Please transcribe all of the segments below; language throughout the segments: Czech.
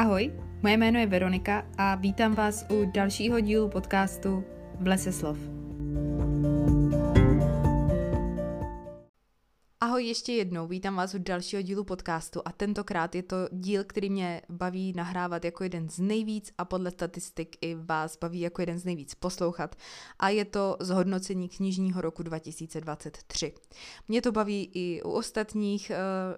Ahoj, moje jméno je Veronika a vítám vás u dalšího dílu podcastu V lese slov. Ahoj ještě jednou, vítám vás u dalšího dílu podcastu a tentokrát je to díl, který mě baví nahrávat jako jeden z nejvíc a podle statistik i vás baví jako jeden z nejvíc poslouchat a je to zhodnocení knižního roku 2023. Mě to baví i u ostatních, eh,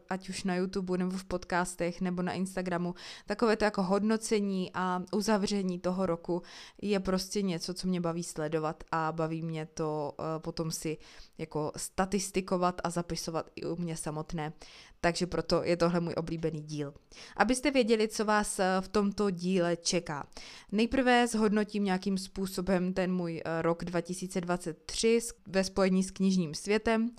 ať už na YouTube nebo v podcastech nebo na Instagramu, takové to jako hodnocení a uzavření toho roku je prostě něco, co mě baví sledovat a baví mě to eh, potom si jako statistikovat a zapisovat i u mě samotné. Takže proto je tohle můj oblíbený díl. Abyste věděli, co vás eh, v tomto díle čeká. Nejprve zhodnotím nějakým způsobem ten můj eh, rok 2023 ve spojení s knižním světem.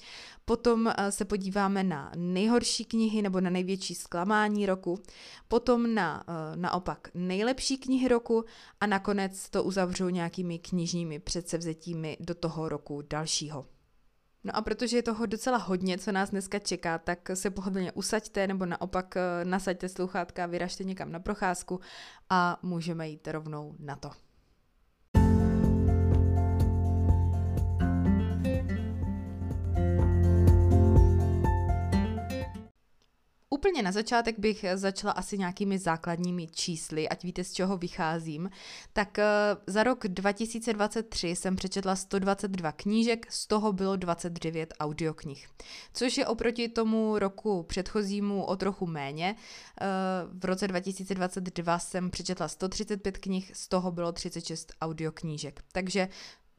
Potom eh, se podíváme na nejhorší knihy nebo na největší zklamání roku. Potom na naopak nejlepší knihy roku a nakonec to uzavřu nějakými knižními předsevzetími do toho roku dalšího. No a protože je toho docela hodně, co nás dneska čeká, tak se pohodlně usaďte nebo naopak eh, nasaďte sluchátka, vyražte někam na procházku a můžeme jít rovnou na to. Úplně na začátek bych začala asi nějakými základními čísly, ať víte, z čeho vycházím. Tak eh, za rok 2023 jsem přečetla 122 knížek, z toho bylo 29 audioknih. Což je oproti tomu roku předchozímu o trochu méně. Eh, v roce 2022 jsem přečetla 135 knih, z toho bylo 36 audioknížek. Takže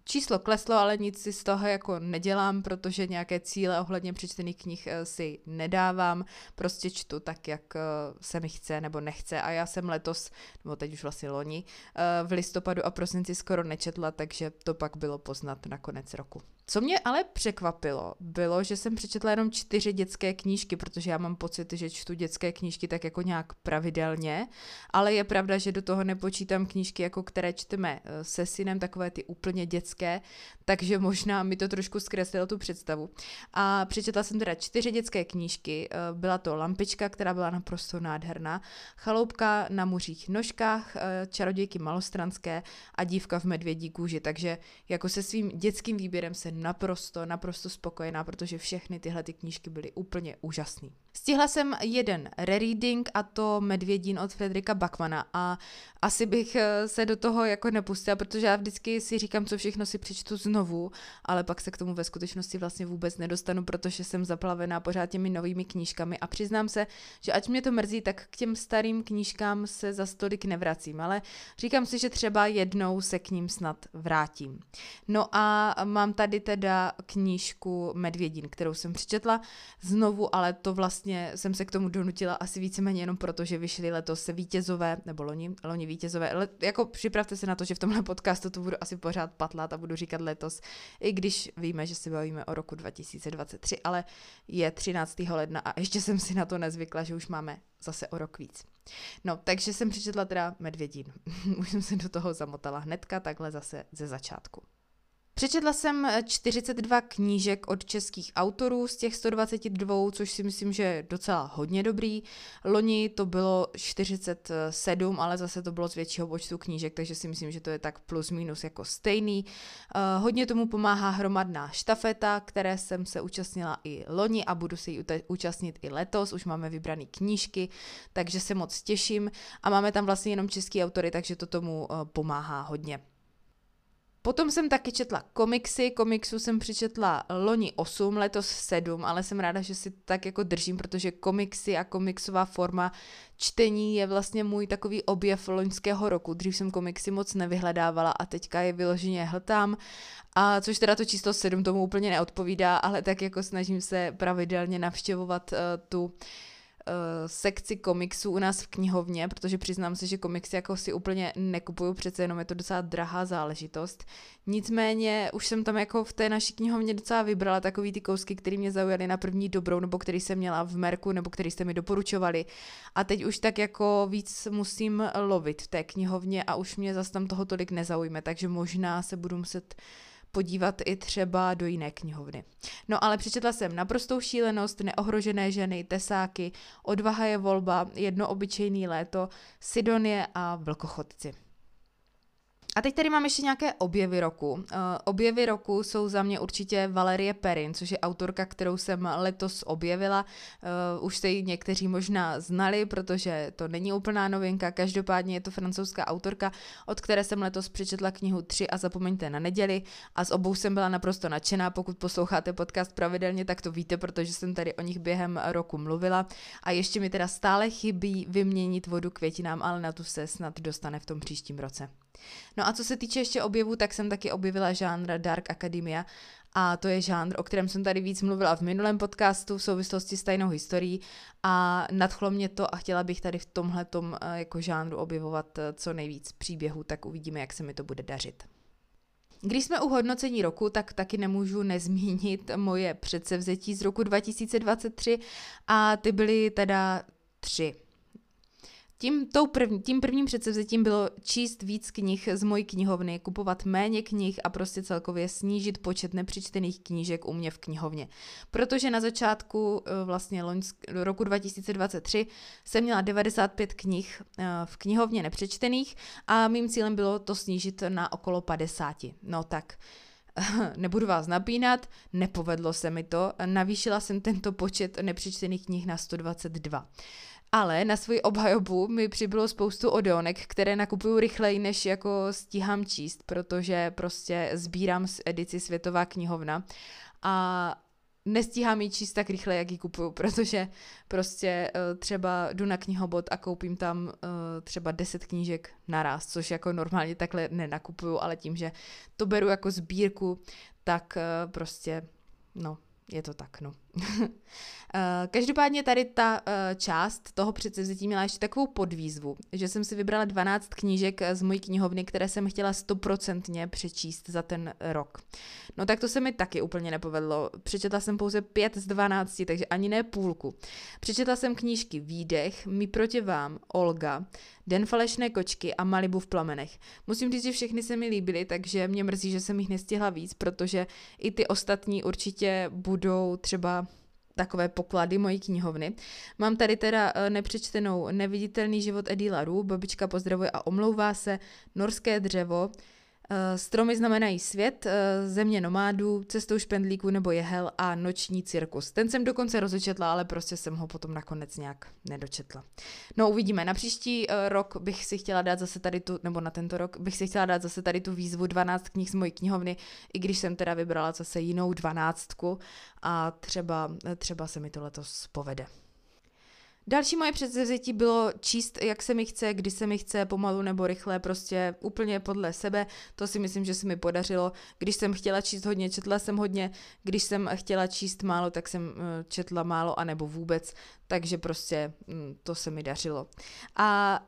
Číslo kleslo, ale nic si z toho jako nedělám, protože nějaké cíle ohledně přečtených knih eh, si nedávám, prostě čtu tak, jak eh, se mi chce nebo nechce a já jsem letos, nebo teď už vlastně loni, eh, v listopadu a prosinci skoro nečetla, takže to pak bylo poznat na konec roku. Co mě ale překvapilo, bylo, že jsem přečetla jenom čtyři dětské knížky, protože já mám pocit, že čtu dětské knížky tak jako nějak pravidelně, ale je pravda, že do toho nepočítám knížky, jako které čteme eh, se synem, takové ty úplně dětské, takže možná mi to trošku zkreslilo tu představu. A přečetla jsem teda čtyři dětské knížky, eh, byla to Lampička, která byla naprosto nádherná, Chaloupka na muřích nožkách, eh, Čarodějky malostranské a Dívka v medvědí kůži, takže jako se svým dětským výběrem se naprosto, naprosto spokojená, protože všechny tyhle ty knížky byly úplně úžasné. Stihla jsem jeden rereading a to Medvědín od Fredrika Bakmana a asi bych eh, se do toho jako nepustila, protože já vždycky si říkám, co všechno si přečtu znovu, ale pak se k tomu ve skutečnosti vlastně vůbec nedostanu, protože jsem zaplavená pořád těmi novými knížkami. A přiznám se, že ať mě to mrzí, tak k těm starým knížkám se za stolik nevracím, ale říkám si, že třeba jednou se k ním snad vrátím. No a mám tady teda knížku Medvědín, kterou jsem přečetla znovu, ale to vlastně jsem se k tomu donutila asi víceméně jenom proto, že vyšly letos vítězové, nebo loni, loni vítězové. Le, jako připravte se na to, že v tomhle podcastu to budu asi pořád patlat a budu říkat letos, i když víme, že se bavíme o roku 2023, ale je 13. ledna a ještě jsem si na to nezvykla, že už máme zase o rok víc. No, takže jsem přečetla teda Medvědín. už jsem se do toho zamotala hnedka, takhle zase ze začátku. Přečetla jsem 42 eh, knížek od českých autorů z těch 122, což si myslím, že je docela hodně dobrý. Loni to bylo 47, ale zase to bylo z většího počtu knížek, takže si myslím, že to je tak plus minus jako stejný. Uh, hodně tomu pomáhá hromadná štafeta, které jsem se účastnila i loni a budu se jí účastnit i letos. Už máme vybrané knížky, takže se moc těším. A máme tam vlastně jenom český autory, takže to tomu uh, pomáhá hodně. Potom jsem taky četla komiksy, komiksů jsem přečetla loni 8, letos 7, ale jsem ráda, že si tak jako držím, protože komiksy a komiksová forma čtení je vlastně můj takový objev loňského roku. Dřív jsem komiksy moc nevyhledávala a teďka je vyloženě hltám, a což teda to číslo 7 tomu úplně neodpovídá, ale tak jako snažím se pravidelně navštěvovat uh, tu sekci komiksů u nás v knihovně, protože přiznám se, že komiksy jako si úplně nekupuju, přece jenom je to docela drahá záležitost. Nicméně už jsem tam jako v té naší knihovně docela vybrala takový ty kousky, které mě zaujaly na první dobrou, nebo který jsem měla v Merku, nebo který jste mi doporučovali. A teď už tak jako víc musím lovit v té knihovně a už mě zase tam toho tolik nezaujme, takže možná se budu muset podívat i třeba do jiné knihovny. No ale přečetla jsem naprostou šílenost, neohrožené ženy, tesáky, odvaha je volba, jedno obyčejný léto, Sidonie a vlkochodci. A teď tady mám ještě nějaké objevy roku. Uh, objevy roku jsou za mě určitě Valerie Perrin, což je autorka, kterou jsem letos objevila. Uh, už jste ji někteří možná znali, protože to není úplná novinka. Každopádně je to francouzská autorka, od které jsem letos přečetla knihu Tři a zapomeňte na neděli a s obou jsem byla naprosto nadšená. Pokud posloucháte podcast pravidelně, tak to víte, protože jsem tady o nich během roku mluvila. A ještě mi teda stále chybí vyměnit vodu květinám, ale na tu se snad dostane v tom příštím roce. No a co se týče ještě objevů, tak jsem taky objevila žánr Dark Academia a to je žánr, o kterém jsem tady víc mluvila v minulém podcastu v souvislosti s tajnou historií a nadchlo mě to a chtěla bych tady v tomhle eh, jako žánru objevovat eh, co nejvíc příběhů, tak uvidíme, jak se mi to bude dařit. Když jsme u hodnocení roku, tak taky nemůžu nezmínit moje předsevzetí z roku 2023 a ty byly teda tři. Tím, tou první, tím prvním předsevzetím bylo číst víc knih z mojí knihovny, kupovat méně knih a prostě celkově snížit počet nepřečtených knížek u mě v knihovně. Protože na začátku eh, vlastně loňsk, roku 2023 jsem měla 95 knih eh, v knihovně nepřečtených a mým cílem bylo to snížit na okolo 50. No tak, nebudu vás napínat, nepovedlo se mi to, navýšila jsem tento počet nepřečtených knih na 122. Ale na svoji obhajobu mi přibylo spoustu odeonek, které nakupuju rychleji, než jako stíhám číst, protože prostě sbírám z edici Světová knihovna a nestíhám ji číst tak rychle, jak ji kupuju, protože prostě uh, třeba jdu na knihobot a koupím tam uh, třeba 10 knížek naraz, což jako normálně takhle nenakupuju, ale tím, že to beru jako sbírku, tak uh, prostě, no, je to tak, no. Eh, každopádně tady ta uh, část toho předsevzetí měla ještě takovou podvýzvu, že jsem si vybrala 12 knížek z mojí knihovny, které jsem chtěla stoprocentně přečíst za ten rok. No tak to se mi taky úplně nepovedlo. Přečetla jsem pouze 5 z 12, takže ani ne půlku. Přečetla jsem knížky Výdech, My proti vám, Olga, Den falešné kočky a Malibu v plamenech. Musím říct, že všechny se mi líbily, takže mě mrzí, že jsem jich nestihla víc, protože i ty ostatní určitě budou třeba takové poklady mojí knihovny. Mám tady teda eh, nepřečtenou Neviditelný život Eddie Laru, babička pozdravuje a omlouvá se, Norské dřevo, stromy znamenají svět, eh, země nomádů, cestou špendlíků nebo jehel a noční cirkus. Ten jsem dokonce rozečetla, ale prostě jsem ho potom nakonec nějak nedočetla. No uvidíme. Na příští eh, rok bych si chtěla dát zase tady tu, nebo na tento rok bych si chtěla dát zase tady tu výzvu 12 knih z mojí knihovny, i když jsem teda vybrala zase jinou dvanáctku a třeba, třeba se mi to letos povede. Další moje předsevzetí bylo číst, jak se mi chce, kdy se mi chce, pomalu nebo rychle, prostě úplně podle sebe. To si myslím, že se mi podařilo. Když jsem chtěla číst hodně, četla jsem hodně. Když jsem chtěla číst málo, tak jsem eh, četla málo, anebo vůbec. Takže prostě hm, to se mi dařilo. A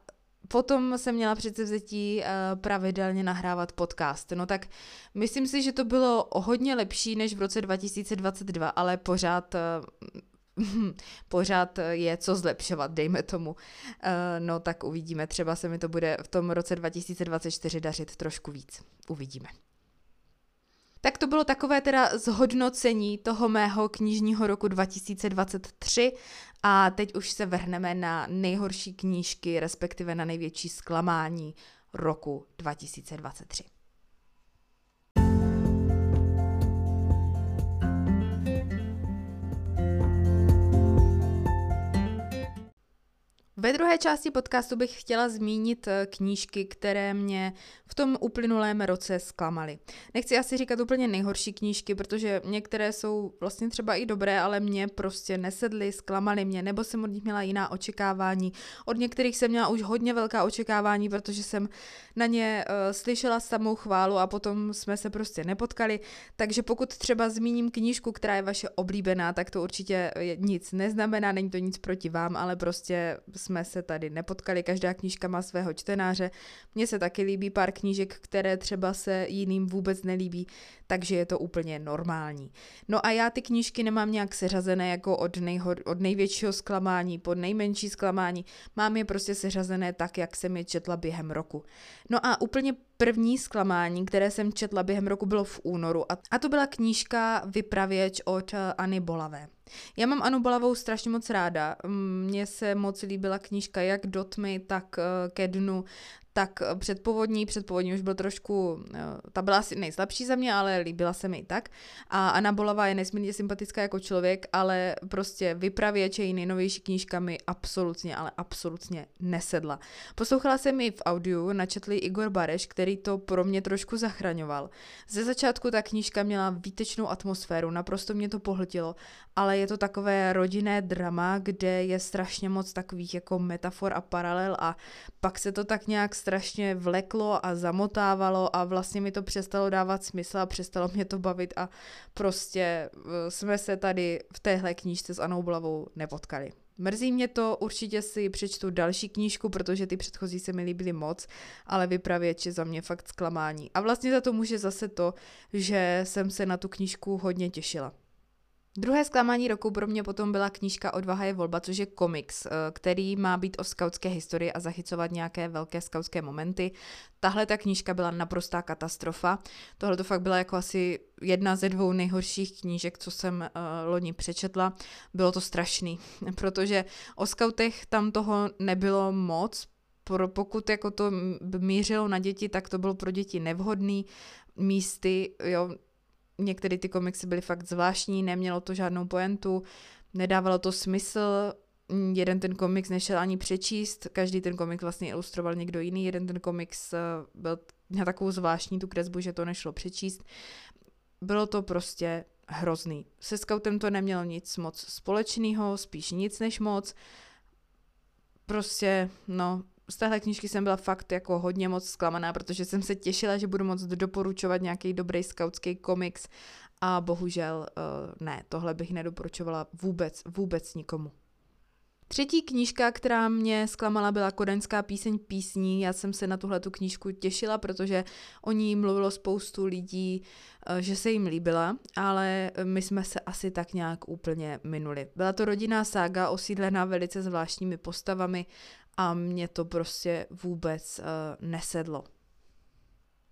Potom jsem měla předsevzetí uh, pravidelně nahrávat podcast. No tak myslím si, že to bylo o hodně lepší než v roce 2022, ale pořád uh, pořád je co zlepšovat, dejme tomu. Eh, no tak uvidíme, třeba se mi to bude v tom roce 2024 dařit trošku víc. Uvidíme. Tak to bylo takové teda zhodnocení toho mého knižního roku 2023 a teď už se vrhneme na nejhorší knížky, respektive na největší zklamání roku 2023. Ve druhé části podcastu bych chtěla zmínit eh, knížky, které mě v tom uplynulém roce zklamaly. Nechci asi říkat úplně nejhorší knížky, protože některé jsou vlastně třeba i dobré, ale mě prostě nesedly, zklamaly mě, nebo jsem od nich měla jiná očekávání. Od některých jsem měla už hodně velká očekávání, protože jsem na ně uh, slyšela samou chválu a potom jsme se prostě nepotkali. Takže pokud třeba zmíním knížku, která je vaše oblíbená, tak to určitě nic neznamená, není to nic proti vám, ale prostě jsme se tady nepotkali, každá knížka má svého čtenáře. Mně se taky líbí pár knížek, které třeba se jiným vůbec nelíbí, takže je to úplně normální. No a já ty knížky nemám nějak seřazené jako od, nejho, od největšího zklamání po nejmenší zklamání. Mám je prostě seřazené tak, jak jsem je četla během roku. No a úplně první zklamání, které jsem četla během roku, bylo v únoru a, to byla knížka Vypravěč od uh, Anny Bolavé. Já mám Anu Bolavou strašně moc ráda. Mně se moc líbila knížka jak do tmy, tak uh, ke dnu, tak eh, předpovodní, předpovodní už byl trošku, eh, ta byla asi nejslabší za mě, ale líbila se mi i tak. A Anna Bolavá je nesmírně sympatická jako člověk, ale prostě vypravěč její nejnovější knížka mi absolutně, ale absolutně nesedla. Poslouchala jsem ji v audiu, načetli Igor Bareš, který to pro mě trošku zachraňoval. Ze začátku ta knížka měla výtečnou atmosféru, naprosto mě to pohltilo, ale je to takové rodinné drama, kde je strašně moc takových jako metafor a paralel a pak se to tak nějak strašně vleklo a zamotávalo a vlastně mi to přestalo dávat smysl a přestalo mě to bavit a prostě eh, jsme se tady v téhle knížce s Anou Blavou nepotkali. Mrzí mě to, určitě si přečtu další knížku, protože ty předchozí se mi líbily moc, ale vypravěč je za mě fakt zklamání. A vlastně za to může zase to, že jsem se na tu knížku hodně těšila. Druhé zklamání roku pro mě potom byla knížka Odvaha je volba, což je komiks, eh, který má být o skautské historii a zachycovat nějaké velké skautské momenty. Tahle ta knížka byla naprostá katastrofa. Tohle to fakt byla jako asi jedna ze dvou nejhorších knížek, co jsem uh, loni přečetla. Bylo to strašný, protože o skautech tam toho nebylo moc, pro, pokud jako to mířilo na děti, tak to bylo pro děti nevhodný místy, jo, některé ty komiksy byly fakt zvláštní, nemělo to žádnou poentu, nedávalo to smysl, jeden ten komiks nešel ani přečíst, každý ten komiks vlastně ilustroval někdo jiný, jeden ten komiks eh, byl na takovou zvláštní tu kresbu, že to nešlo přečíst. Bylo to prostě hrozný. Se Scoutem to nemělo nic moc společného, spíš nic než moc. Prostě, no, z téhle knížky jsem byla fakt jako hodně moc zklamaná, protože jsem se těšila, že budu moct doporučovat nějaký dobrý skautský komiks a bohužel uh, ne, tohle bych nedoporučovala vůbec, vůbec nikomu. Třetí knížka, která mě zklamala, byla Kodaňská píseň písní. Já jsem se na tuhle tu knížku těšila, protože o ní mluvilo spoustu lidí, eh, že se jim líbila, ale my jsme se asi tak nějak úplně minuli. Byla to rodinná sága osídlená velice zvláštními postavami a mě to prostě vůbec uh, nesedlo.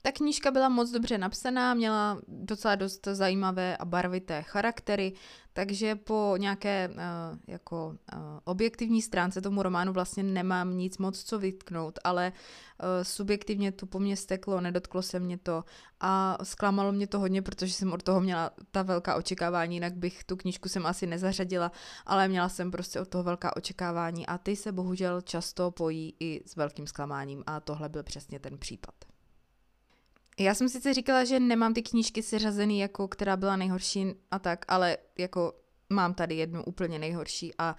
Ta knížka byla moc dobře napsaná, měla docela dost zajímavé a barvité charaktery, takže po nějaké uh, jako uh, objektivní stránce tomu románu vlastně nemám nic moc co vytknout, ale uh, subjektivně to po mně steklo, nedotklo se mě to a zklamalo mě to hodně, protože jsem od toho měla ta velká očekávání, jinak bych tu knížku jsem asi nezařadila, ale měla jsem prostě od toho velká očekávání a ty se bohužel často pojí i s velkým zklamáním a tohle byl přesně ten případ. Já jsem sice říkala, že nemám ty knížky seřazený, jako která byla nejhorší a tak, ale jako mám tady jednu úplně nejhorší a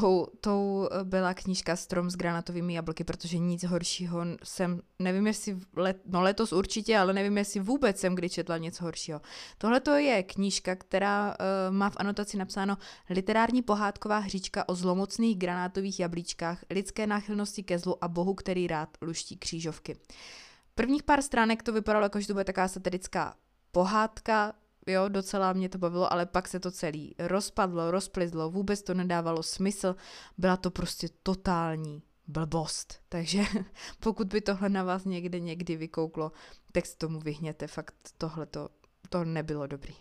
tou, tou byla knížka Strom s granatovými jablky, protože nic horšího jsem, nevím jestli, let, no letos určitě, ale nevím jestli vůbec jsem kdy četla něco horšího. Tohle to je knížka, která uh, má v anotaci napsáno literární pohádková hříčka o zlomocných granátových jablíčkách, lidské náchylnosti ke zlu a bohu, který rád luští křížovky. Prvních pár stránek to vypadalo jako, že to bude taková satirická pohádka, jo, docela mě to bavilo, ale pak se to celý rozpadlo, rozplizlo, vůbec to nedávalo smysl, byla to prostě totální blbost. Takže pokud by tohle na vás někde někdy vykouklo, tak se tomu vyhněte, fakt tohle to nebylo dobrý.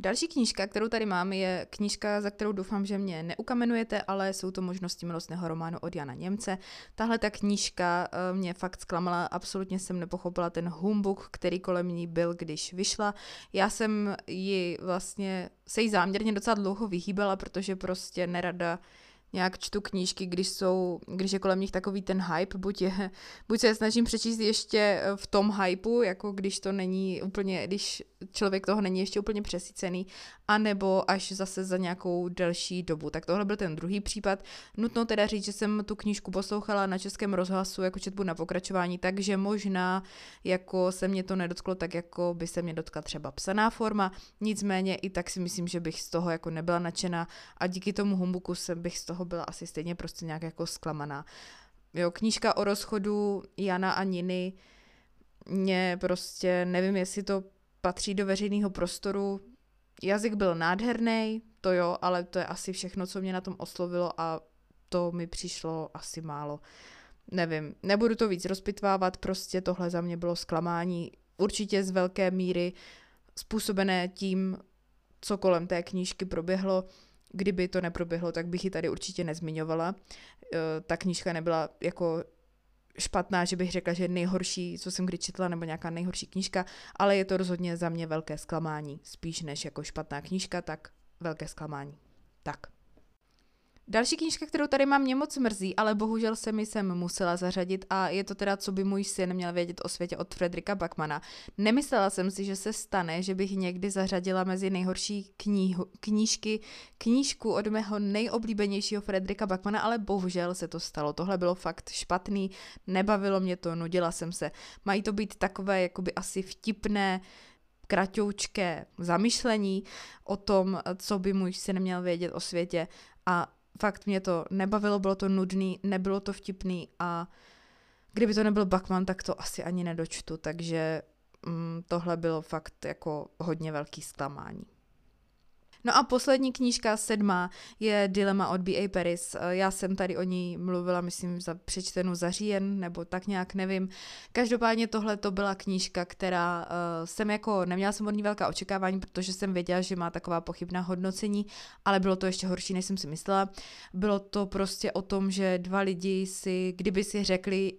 Další knížka, kterou tady mám, je knížka, za kterou doufám, že mě neukamenujete, ale jsou to možnosti milostného románu od Jana Němce. Tahle ta knížka eh, mě fakt zklamala, absolutně jsem nepochopila ten humbuk, který kolem ní byl, když vyšla. Já jsem ji vlastně, se jí záměrně docela dlouho vyhýbala, protože prostě nerada nějak čtu knížky, když jsou, když je kolem nich takový ten hype, buď, je, buď se je snažím přečíst ještě v tom hypeu, jako když to není úplně, když člověk toho není ještě úplně přesycený, anebo až zase za nějakou delší dobu. Tak tohle byl ten druhý případ. Nutno teda říct, že jsem tu knížku poslouchala na českém rozhlasu jako četbu na pokračování, takže možná jako se mě to nedotklo tak, jako by se mě dotkla třeba psaná forma, nicméně i tak si myslím, že bych z toho jako nebyla nadšená a díky tomu humbuku jsem bych z toho toho byla asi stejně prostě nějak jako zklamaná. Jo, knížka o rozchodu Jana a Niny, mě prostě, nevím, jestli to patří do veřejného prostoru. Jazyk byl nádherný, to jo, ale to je asi všechno, co mě na tom oslovilo a to mi přišlo asi málo. Nevím, nebudu to víc rozpitvávat, prostě tohle za mě bylo zklamání, určitě z velké míry způsobené tím, co kolem té knížky proběhlo. Kdyby to neproběhlo, tak bych ji tady určitě nezmiňovala. E, ta knížka nebyla jako špatná, že bych řekla, že je nejhorší, co jsem kdy četla, nebo nějaká nejhorší knížka, ale je to rozhodně za mě velké zklamání. Spíš než jako špatná knížka, tak velké zklamání. Tak. Další knížka, kterou tady mám, mě moc mrzí, ale bohužel se mi sem musela zařadit a je to teda, co by můj syn měl vědět o světě od Fredrika Backmana. Nemyslela jsem si, že se stane, že bych někdy zařadila mezi nejhorší knihu, knížky knížku od mého nejoblíbenějšího Fredrika Backmana, ale bohužel se to stalo. Tohle bylo fakt špatný, nebavilo mě to, nudila jsem se. Mají to být takové jakoby asi vtipné, kratoučké zamyšlení o tom, co by můj syn měl vědět o světě a fakt mě to nebavilo, bylo to nudný, nebylo to vtipný a kdyby to nebyl Bachman, tak to asi ani nedočtu, takže mm, tohle bylo fakt jako hodně velký zklamání. No a poslední knížka, sedmá, je Dilema od B.A. Paris. Já jsem tady o ní mluvila, myslím, za přečtenou za říjen, nebo tak nějak, nevím. Každopádně tohle to byla knížka, která uh, jsem jako, neměla jsem od ní velká očekávání, protože jsem věděla, že má taková pochybná hodnocení, ale bylo to ještě horší, než jsem si myslela. Bylo to prostě o tom, že dva lidi si, kdyby si řekli,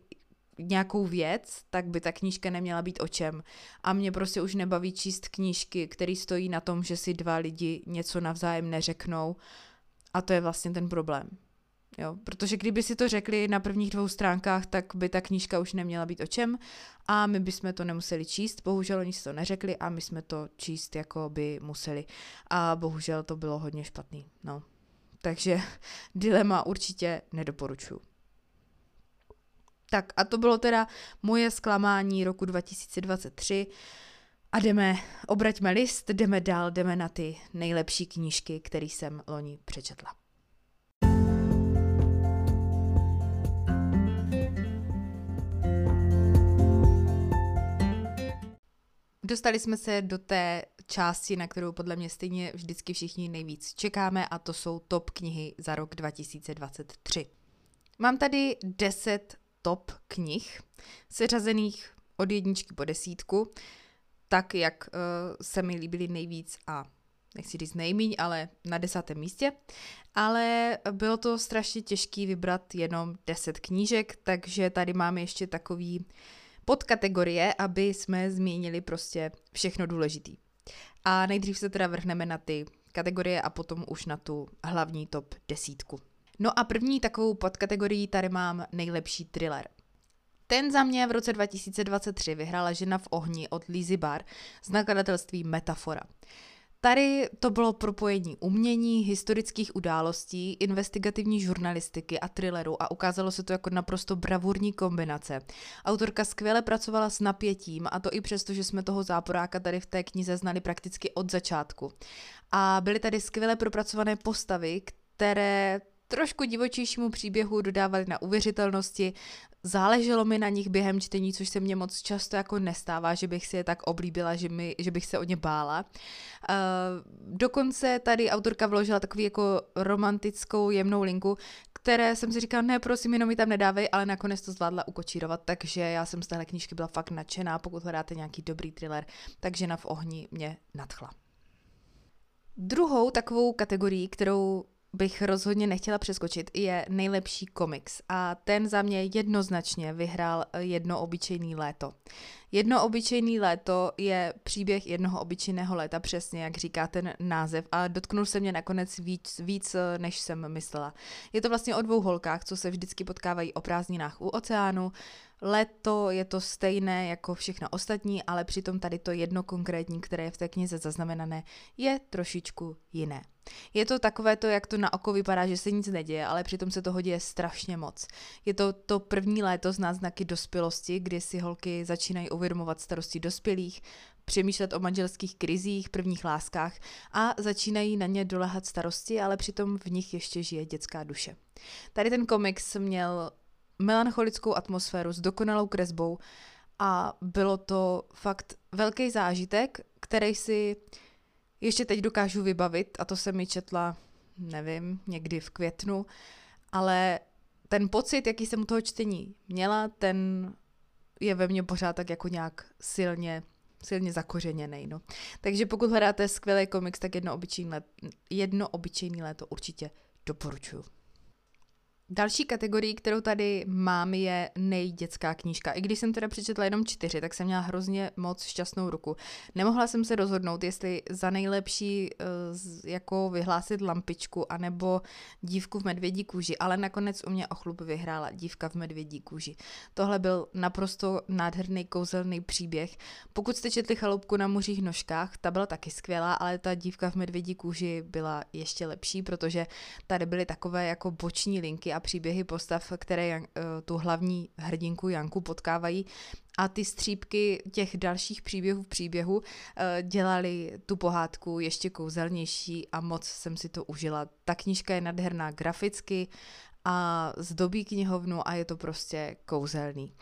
nějakou věc, tak by ta knížka neměla být o čem. A mě prostě už nebaví číst knížky, které stojí na tom, že si dva lidi něco navzájem neřeknou. A to je vlastně ten problém. Jo, protože kdyby si to řekli na prvních dvou stránkách, tak by ta knížka už neměla být o čem a my bychom to nemuseli číst. Bohužel oni si to neřekli a my jsme to číst jako by museli. A bohužel to bylo hodně špatný. No. Takže dilema určitě nedoporučuju. Tak a to bylo teda moje zklamání roku 2023. A jdeme, obraťme list, jdeme dál, jdeme na ty nejlepší knížky, které jsem loni přečetla. Dostali jsme se do té části, na kterou podle mě stejně vždycky všichni nejvíc čekáme a to jsou top knihy za rok 2023. Mám tady 10 top knih, seřazených od jedničky po desítku, tak, jak uh, se mi líbily nejvíc a nechci říct nejmíň, ale na desátém místě. Ale bylo to strašně těžký vybrat jenom deset knížek, takže tady máme ještě takový podkategorie, aby jsme zmínili prostě všechno důležitý. A nejdřív se teda vrhneme na ty kategorie a potom už na tu hlavní top desítku. No a první takovou podkategorii tady mám nejlepší thriller. Ten za mě v roce 2023 vyhrála Žena v ohni od Lizzy Bar z nakladatelství Metafora. Tady to bylo propojení umění, historických událostí, investigativní žurnalistiky a thrilleru a ukázalo se to jako naprosto bravurní kombinace. Autorka skvěle pracovala s napětím a to i přesto, že jsme toho záporáka tady v té knize znali prakticky od začátku. A byly tady skvěle propracované postavy, které trošku divočejšímu příběhu dodávali na uvěřitelnosti. Záleželo mi na nich během čtení, což se mně moc často jako nestává, že bych si je tak oblíbila, že, mi, že bych se o ně bála. Uh, dokonce tady autorka vložila takový jako romantickou jemnou linku, které jsem si říkala, ne, prosím, jenom mi tam nedávej, ale nakonec to zvládla ukočírovat, takže já jsem z téhle knížky byla fakt nadšená, pokud hledáte nějaký dobrý thriller, takže na v ohni mě nadchla. Druhou takovou kategorii, kterou bych rozhodně nechtěla přeskočit, je nejlepší komiks. A ten za mě jednoznačně vyhrál jedno obyčejný léto. Jedno obyčejný léto je příběh jednoho obyčejného léta, přesně jak říká ten název, a dotknul se mě nakonec víc, víc, než jsem myslela. Je to vlastně o dvou holkách, co se vždycky potkávají o prázdninách u oceánu, Leto je to stejné jako všechno ostatní, ale přitom tady to jedno konkrétní, které je v té knize zaznamenané, je trošičku jiné. Je to takové to, jak to na oko vypadá, že se nic neděje, ale přitom se toho děje strašně moc. Je to to první léto z náznaky dospělosti, kdy si holky začínají uvědomovat starosti dospělých, přemýšlet o manželských krizích, prvních láskách a začínají na ně dolehat starosti, ale přitom v nich ještě žije dětská duše. Tady ten komiks měl melancholickou atmosféru s dokonalou kresbou a bylo to fakt velký zážitek, který si ještě teď dokážu vybavit a to se mi četla, nevím, někdy v květnu, ale ten pocit, jaký jsem u toho čtení měla, ten je ve mně pořád tak jako nějak silně silně zakořeněný. No. Takže pokud hledáte skvělý komiks, tak jedno obyčejný, jedno obyčejný léto určitě doporučuju. Další kategorii, kterou tady mám, je nejdětská knížka. I když jsem teda přečetla jenom čtyři, tak jsem měla hrozně moc šťastnou ruku. Nemohla jsem se rozhodnout, jestli za nejlepší uh, jako vyhlásit lampičku, anebo dívku v medvědí kůži, ale nakonec u mě o chlup vyhrála dívka v medvědí kůži. Tohle byl naprosto nádherný kouzelný příběh. Pokud jste četli Chaloupku na muřích nožkách, ta byla taky skvělá, ale ta dívka v medvědí kůži byla ještě lepší, protože tady byly takové jako boční linky a příběhy postav, které uh, tu hlavní hrdinku Janku potkávají a ty střípky těch dalších příběhů v příběhu uh, dělali tu pohádku ještě kouzelnější a moc jsem si to užila. Ta knížka je nádherná graficky a zdobí knihovnu a je to prostě kouzelný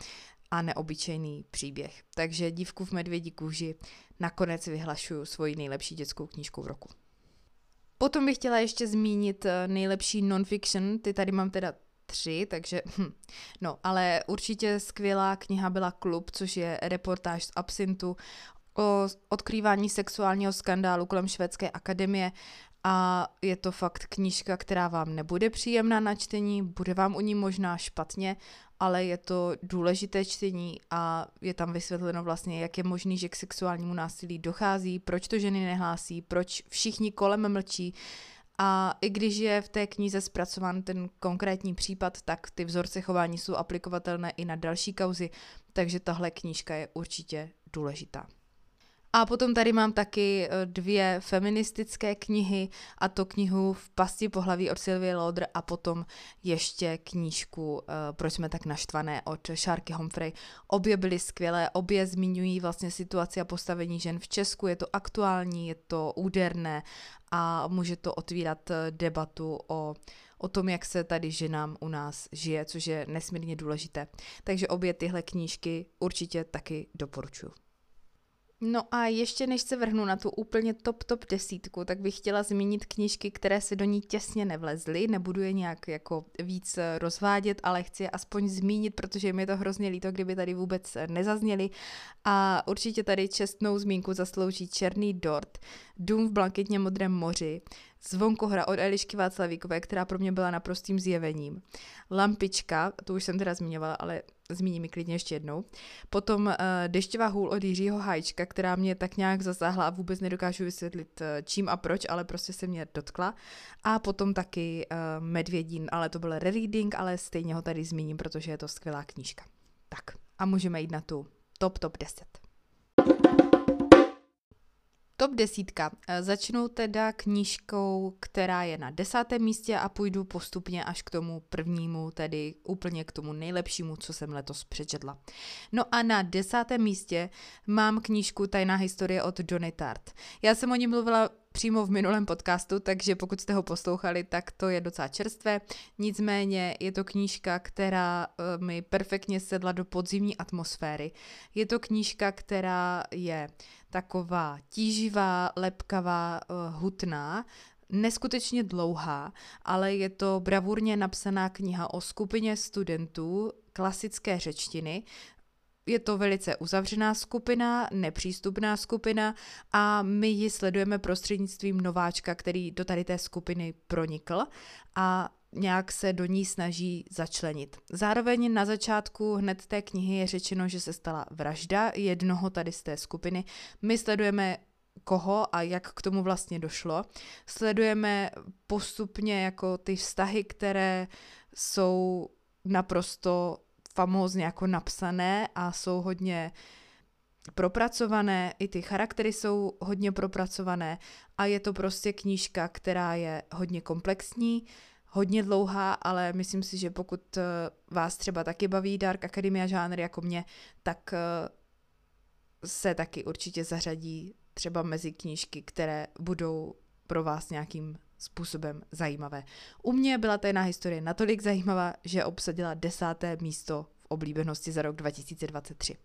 a neobyčejný příběh. Takže Dívku v medvědí kůži nakonec vyhlašuju svoji nejlepší dětskou knížku v roku. Potom bych chtěla ještě zmínit eh, nejlepší non-fiction, ty tady mám teda tři, takže hm. no, ale určitě skvělá kniha byla Klub, což je reportáž z Absintu o odkrývání sexuálního skandálu kolem švédské akademie a je to fakt knížka, která vám nebude příjemná na čtení, bude vám u ní možná špatně, ale je to důležité čtení a je tam vysvětleno vlastně, jak je možný, že k sexuálnímu násilí dochází, proč to ženy nehlásí, proč všichni kolem mlčí. A i když je v té knize zpracován ten konkrétní případ, tak ty vzorce chování jsou aplikovatelné i na další kauzy, takže tahle knížka je určitě důležitá. A potom tady mám taky eh, dvě feministické knihy, a to knihu V pasti pohlaví od Sylvie Lauder a potom ještě knížku uh, Proč jsme tak naštvané od Sharky Humphrey. Obě byly skvělé, obě zmiňují vlastně situaci a postavení žen v Česku, je to aktuální, je to úderné a může to otvírat eh, debatu o o tom, jak se tady ženám u nás žije, což je nesmírně důležité. Takže obě tyhle knížky určitě taky doporučuji. No a ještě než se vrhnu na tu úplně top top desítku, tak bych chtěla zmínit knížky, které se do ní těsně nevlezly. Nebudu je nějak jako víc rozvádět, ale chci je aspoň zmínit, protože mi je to hrozně líto, kdyby tady vůbec nezazněly. A určitě tady čestnou zmínku zaslouží Černý dort, Dům v blanketně modrém moři, Zvonkohra od Elišky Václavíkové, která pro mě byla naprostým zjevením. Lampička, to už jsem teda zmiňovala, ale zmíním mi klidně ještě jednou. Potom uh, Dešťová hůl od Jiřího Hajčka, která mě tak nějak zasáhla a vůbec nedokážu vysvětlit uh, čím a proč, ale prostě se mě dotkla. A potom taky uh, Medvědín, ale to byl rereading, ale stejně ho tady zmíním, protože je to skvělá knížka. Tak a můžeme jít na tu top top 10. Top desítka. E, začnu teda knížkou, která je na desátém místě a půjdu postupně až k tomu prvnímu, tedy úplně k tomu nejlepšímu, co jsem letos přečetla. No a na desátém místě mám knížku Tajná historie od Donny Tart. Já jsem o ní mluvila přímo v minulém podcastu, takže pokud jste ho poslouchali, tak to je docela čerstvé. Nicméně je to knížka, která uh, mi perfektně sedla do podzimní atmosféry. Je to knížka, která je taková tíživá, lepkavá, uh, hutná, neskutečně dlouhá, ale je to bravurně napsaná kniha o skupině studentů klasické řečtiny, je to velice uzavřená skupina, nepřístupná skupina a my ji sledujeme prostřednictvím nováčka, který do tady té skupiny pronikl a nějak se do ní snaží začlenit. Zároveň na začátku hned té knihy je řečeno, že se stala vražda jednoho tady z té skupiny. My sledujeme koho a jak k tomu vlastně došlo. Sledujeme postupně jako ty vztahy, které jsou naprosto famózně jako napsané a jsou hodně propracované, i ty charaktery jsou hodně propracované a je to prostě knížka, která je hodně komplexní, hodně dlouhá, ale myslím si, že pokud eh, vás třeba taky baví Dark Academia žánr jako mě, tak eh, se taky určitě zařadí třeba mezi knížky, které budou pro vás nějakým způsobem zajímavé. U mě byla tajná historie natolik zajímavá, že obsadila desáté místo v oblíbenosti za rok 2023.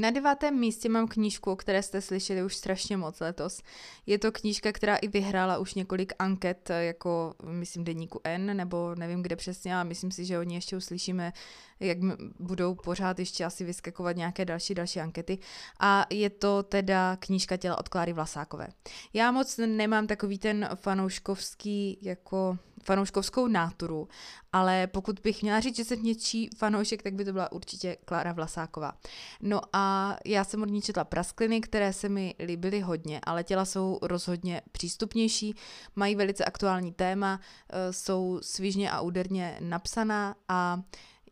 Na devátém místě mám knížku, o které jste slyšeli už strašně moc letos. Je to knížka, která i vyhrála už několik anket, jako myslím deníku N, nebo nevím kde přesně, ale myslím si, že o ní ještě uslyšíme, jak budou pořád ještě asi vyskakovat nějaké další, další ankety. A je to teda knížka Těla od Kláry Vlasákové. Já moc nemám takový ten fanouškovský jako fanouškovskou náturu, ale pokud bych měla říct, že jsem něčí fanoušek, tak by to byla určitě Klára Vlasáková. No a já jsem od ní četla praskliny, které se mi líbily hodně, ale těla jsou rozhodně přístupnější, mají velice aktuální téma, eh, jsou svižně a úderně napsaná a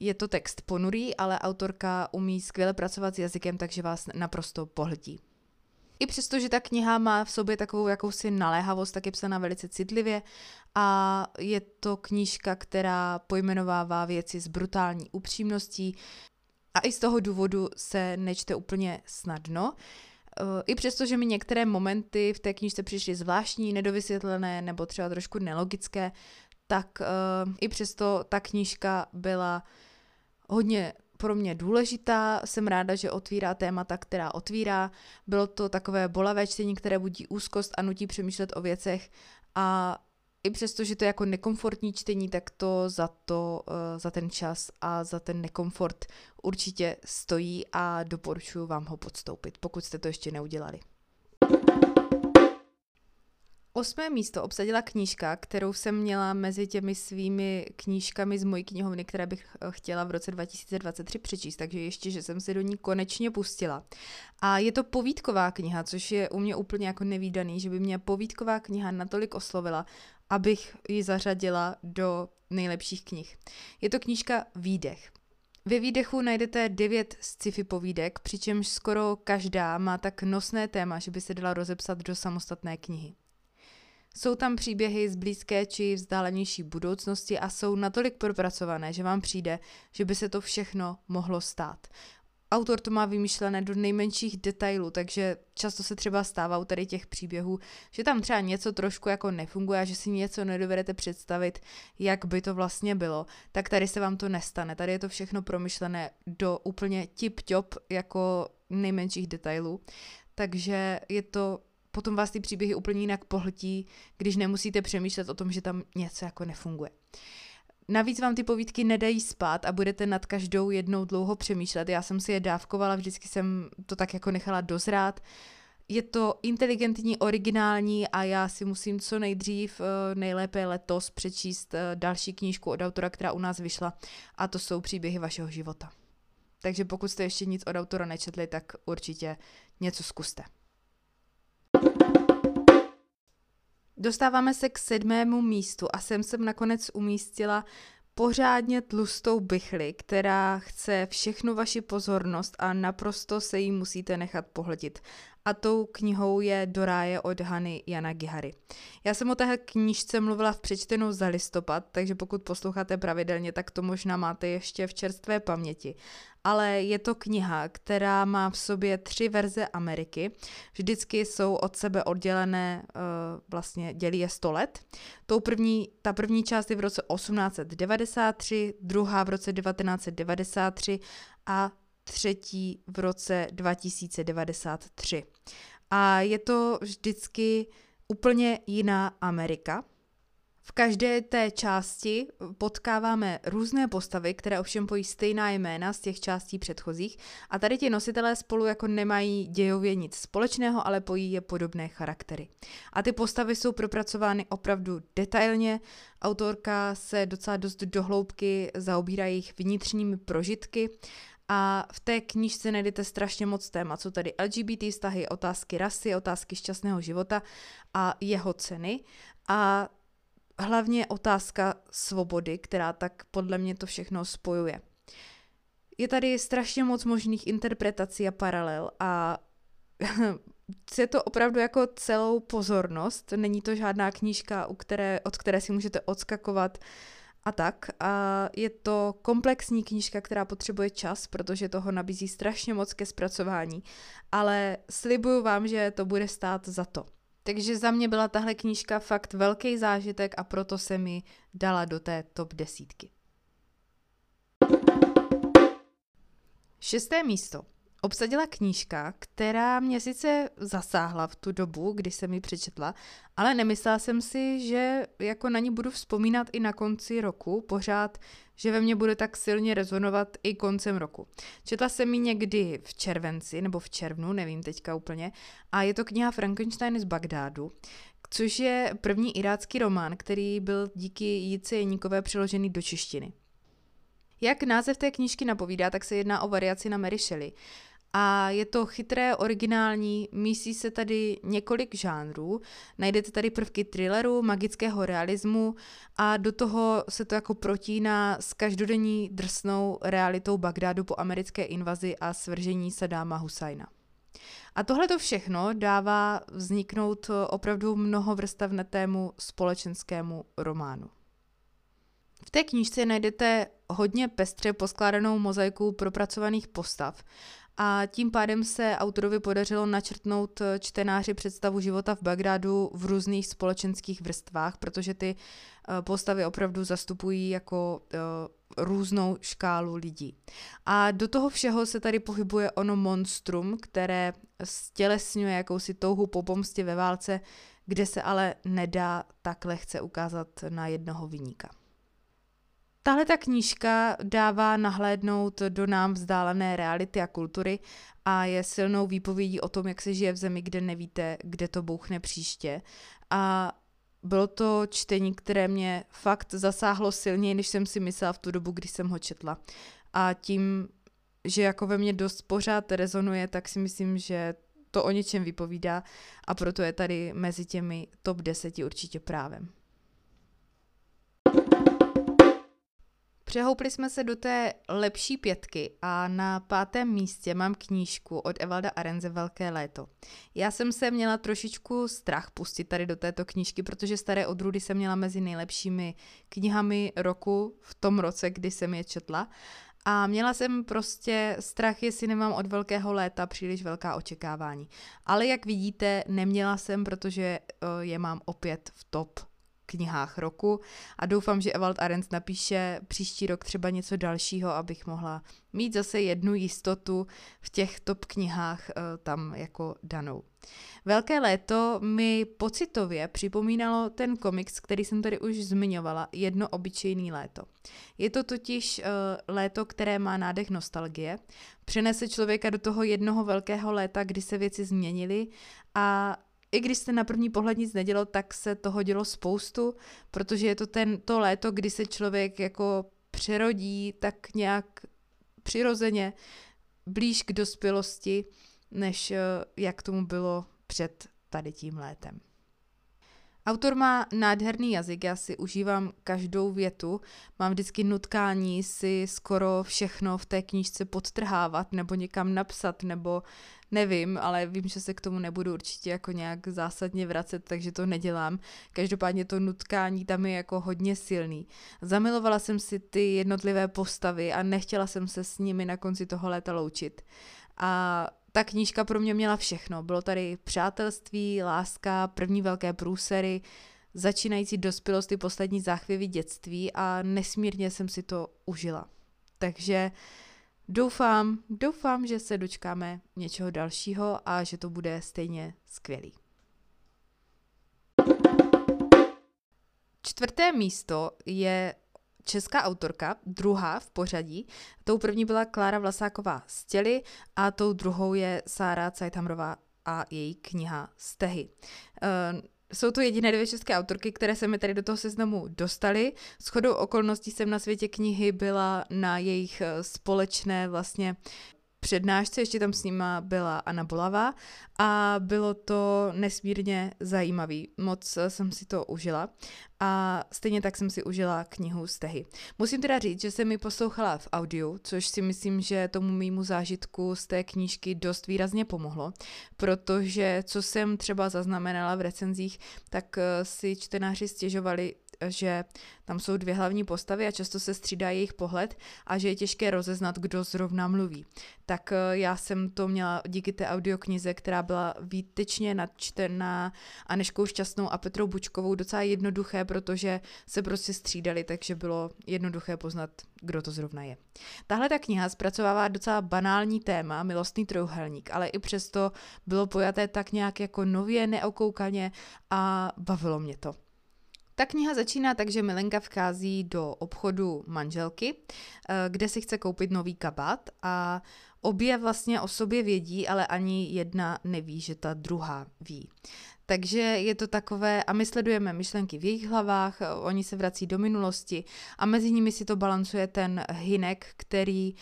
je to text ponurý, ale autorka umí skvěle pracovat s jazykem, takže vás naprosto pohltí. I přesto, že ta kniha má v sobě takovou jakousi naléhavost, tak je psaná velice citlivě a je to knížka, která pojmenovává věci s brutální upřímností a i z toho důvodu se nečte úplně snadno. I přesto, že mi některé momenty v té knížce přišly zvláštní, nedovysvětlené nebo třeba trošku nelogické, tak uh, i přesto ta knížka byla hodně pro mě důležitá. Jsem ráda, že otvírá témata, která otvírá. Bylo to takové bolavé čtení, které budí úzkost a nutí přemýšlet o věcech a i přesto, že to je jako nekomfortní čtení, tak to za to, uh, za ten čas a za ten nekomfort určitě stojí a doporučuji vám ho podstoupit, pokud jste to ještě neudělali. Osmé místo obsadila knížka, kterou jsem měla mezi těmi svými knížkami z mojí knihovny, které bych eh, chtěla v roce 2023 přečíst, takže ještě, že jsem se do ní konečně pustila. A je to povídková kniha, což je u mě úplně jako nevýdaný, že by mě povídková kniha natolik oslovila, abych ji zařadila do nejlepších knih. Je to knížka Výdech. Ve výdechu najdete devět sci-fi povídek, přičemž skoro každá má tak nosné téma, že by se dala rozepsat do samostatné knihy. Jsou tam příběhy z blízké či vzdálenější budoucnosti a jsou natolik propracované, že vám přijde, že by se to všechno mohlo stát. Autor to má vymýšlené do nejmenších detailů, takže často se třeba stává u tady těch příběhů, že tam třeba něco trošku jako nefunguje a že si něco nedovedete představit, jak by to vlastně bylo, tak tady se vám to nestane. Tady je to všechno promyšlené do úplně tip-top jako nejmenších detailů. Takže je to potom vás ty příběhy úplně jinak pohltí, když nemusíte přemýšlet o tom, že tam něco jako nefunguje. Navíc vám ty povídky nedají spát a budete nad každou jednou dlouho přemýšlet. Já jsem si je dávkovala, vždycky jsem to tak jako nechala dozrát. Je to inteligentní, originální a já si musím co nejdřív, eh, nejlépe letos, přečíst eh, další knížku od autora, která u nás vyšla a to jsou příběhy vašeho života. Takže pokud jste ještě nic od autora nečetli, tak určitě něco zkuste. Dostáváme se k sedmému místu a sem jsem nakonec umístila pořádně tlustou bychli, která chce všechnu vaši pozornost a naprosto se jí musíte nechat pohltit a tou knihou je Do ráje od Hany Jana Gihary. Já jsem o té knížce mluvila v přečtenou za listopad, takže pokud posloucháte pravidelně, tak to možná máte ještě v čerstvé paměti. Ale je to kniha, která má v sobě tři verze Ameriky. Vždycky jsou od sebe oddělené, uh, vlastně dělí je 100 let. Tou první, ta první část je v roce 1893, druhá v roce 1993 a třetí v roce 2093. A je to vždycky úplně jiná Amerika. V každé té části potkáváme různé postavy, které ovšem pojí stejná jména z těch částí předchozích a tady ti nositelé spolu jako nemají dějově nic společného, ale pojí je podobné charaktery. A ty postavy jsou propracovány opravdu detailně, autorka se docela dost dohloubky zaobírá jejich vnitřními prožitky a v té knížce najdete strašně moc témat. Jsou tady LGBT vztahy, otázky rasy, otázky šťastného života a jeho ceny. A hlavně otázka svobody, která tak podle mě to všechno spojuje. Je tady strašně moc možných interpretací a paralel a je to opravdu jako celou pozornost. Není to žádná knížka, u které, od které si můžete odskakovat a tak. A je to komplexní knížka, která potřebuje čas, protože toho nabízí strašně moc ke zpracování. Ale slibuju vám, že to bude stát za to. Takže za mě byla tahle knížka fakt velký zážitek a proto se mi dala do té top desítky. Šesté místo obsadila knížka, která mě sice zasáhla v tu dobu, kdy jsem ji přečetla, ale nemyslela jsem si, že jako na ní budu vzpomínat i na konci roku, pořád, že ve mně bude tak silně rezonovat i koncem roku. Četla jsem ji někdy v červenci nebo v červnu, nevím teďka úplně, a je to kniha Frankenstein z Bagdádu, což je první irácký román, který byl díky Jice Jeníkové přeložený do češtiny. Jak název té knížky napovídá, tak se jedná o variaci na Mary Shelley. A je to chytré, originální, mísí se tady několik žánrů. Najdete tady prvky thrilleru, magického realismu a do toho se to jako protíná s každodenní drsnou realitou Bagdádu po americké invazi a svržení Sadáma Husajna. A tohle to všechno dává vzniknout opravdu mnohovrstavnatému společenskému románu. V té knížce najdete hodně pestře poskládanou mozaiku propracovaných postav a tím pádem se autorovi podařilo načrtnout čtenáři představu života v Bagdádu v různých společenských vrstvách, protože ty eh, postavy opravdu zastupují jako uh, různou škálu lidí. A do toho všeho se tady pohybuje ono monstrum, které stělesňuje jakousi touhu po pomstě ve válce, kde se ale nedá tak lehce ukázat na jednoho vyníka. Tahle ta knížka dává nahlédnout do nám vzdálené reality a kultury a je silnou výpovědí o tom, jak se žije v zemi, kde nevíte, kde to bouchne příště. A bylo to čtení, které mě fakt zasáhlo silněji, než jsem si myslela v tu dobu, kdy jsem ho četla. A tím, že jako ve mně dost pořád rezonuje, tak si myslím, že to o něčem vypovídá a proto je tady mezi těmi top 10 určitě právem. Přehoupli jsme se do té lepší pětky a na pátém místě mám knížku od Evalda Arenze Velké léto. Já jsem se měla trošičku strach pustit tady do této knížky, protože Staré odrůdy jsem měla mezi nejlepšími knihami roku v tom roce, kdy jsem je četla. A měla jsem prostě strach, jestli nemám od velkého léta příliš velká očekávání. Ale jak vidíte, neměla jsem, protože eh, je mám opět v top knihách roku a doufám, že Evald Arendt napíše příští rok třeba něco dalšího, abych mohla mít zase jednu jistotu v těch top knihách uh, tam jako danou. Velké léto mi pocitově připomínalo ten komiks, který jsem tady už zmiňovala, Jedno obyčejný léto. Je to totiž uh, léto, které má nádech nostalgie, přenese člověka do toho jednoho velkého léta, kdy se věci změnily a i když jste na první pohled nic nedělo, tak se toho dělo spoustu, protože je to ten, to léto, kdy se člověk jako přerodí tak nějak přirozeně blíž k dospělosti, než eh, jak tomu bylo před tady tím létem. Autor má nádherný jazyk, já si užívám každou větu, mám vždycky nutkání si skoro všechno v té knížce podtrhávat nebo někam napsat, nebo nevím, ale vím, že se k tomu nebudu určitě jako nějak zásadně vracet, takže to nedělám. Každopádně to nutkání tam je jako hodně silný. Zamilovala jsem si ty jednotlivé postavy a nechtěla jsem se s nimi na konci toho léta loučit. A ta knížka pro mě měla všechno. Bylo tady přátelství, láska, první velké průsery, začínající dospělost i poslední záchvěvy dětství a nesmírně jsem si to užila. Takže doufám, doufám, že se dočkáme něčeho dalšího a že to bude stejně skvělý. Čtvrté místo je česká autorka, druhá v pořadí. Tou první byla Klára Vlasáková z Těly a tou druhou je Sára Cajtamrová a její kniha Stehy. Uh, jsou to jediné dvě české autorky, které se mi tady do toho seznamu dostaly. S chodou okolností jsem na světě knihy byla na jejich eh, společné vlastně přednášce, ještě tam s nima byla Anna Bolavá a bylo to nesmírně zajímavý. Moc jsem si to užila a stejně tak jsem si užila knihu Stehy. Musím teda říct, že jsem mi poslouchala v audiu, což si myslím, že tomu mýmu zážitku z té knížky dost výrazně pomohlo, protože co jsem třeba zaznamenala v recenzích, tak eh, si čtenáři stěžovali, že tam jsou dvě hlavní postavy a často se střídá jejich pohled a že je těžké rozeznat, kdo zrovna mluví. Tak eh, já jsem to měla díky té audioknize, která byla výtečně nadčtená Aneškou Šťastnou a Petrou Bučkovou docela jednoduché, protože se prostě střídali, takže bylo jednoduché poznat, kdo to zrovna je. Tahle ta kniha zpracovává docela banální téma, milostný trojuhelník, ale i přesto bylo pojaté tak nějak jako nově, neokoukaně a bavilo mě to. Ta kniha začíná tak, že Milenka vchází do obchodu manželky, eh, kde si chce koupit nový kabát a obě vlastně o sobě vědí, ale ani jedna neví, že ta druhá ví. Takže je to takové, a my sledujeme myšlenky v jejich hlavách, oni se vrací do minulosti a mezi nimi si to balancuje ten Hinek, který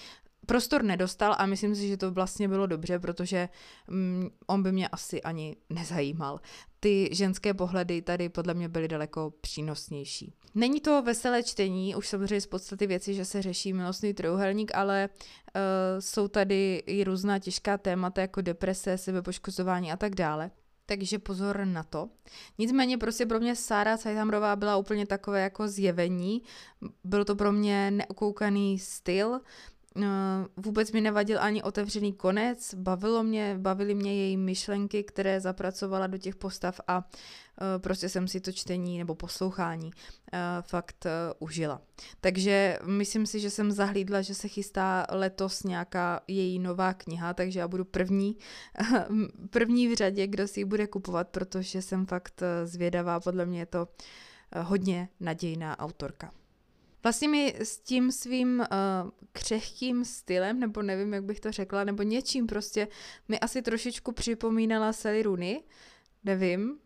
prostor nedostal a myslím si, že to vlastně bylo dobře, protože mm, on by mě asi ani nezajímal. Ty ženské pohledy tady podle mě byly daleko přínosnější. Není to veselé čtení, už samozřejmě z podstaty věci, že se řeší milostný trojuhelník, ale uh, jsou tady i různá těžká témata jako deprese, sebepoškozování a tak dále takže pozor na to. Nicméně prostě pro mě Sára Cajtamrová byla úplně takové jako zjevení. Byl to pro mě neokoukaný styl, vůbec mi nevadil ani otevřený konec, bavilo mě, bavily mě její myšlenky, které zapracovala do těch postav a eh, prostě jsem si to čtení nebo poslouchání eh, fakt užila. Takže myslím si, že jsem zahlídla, že se chystá letos nějaká její nová kniha, takže já budu první, první v řadě, kdo si ji bude kupovat, protože jsem fakt zvědavá, podle mě je to hodně nadějná autorka. Vlastně mi s tím svým uh, křehkým stylem, nebo nevím, jak bych to řekla, nebo něčím prostě, mi asi trošičku připomínala Sally Rooney, nevím,